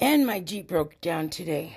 And my Jeep broke down today.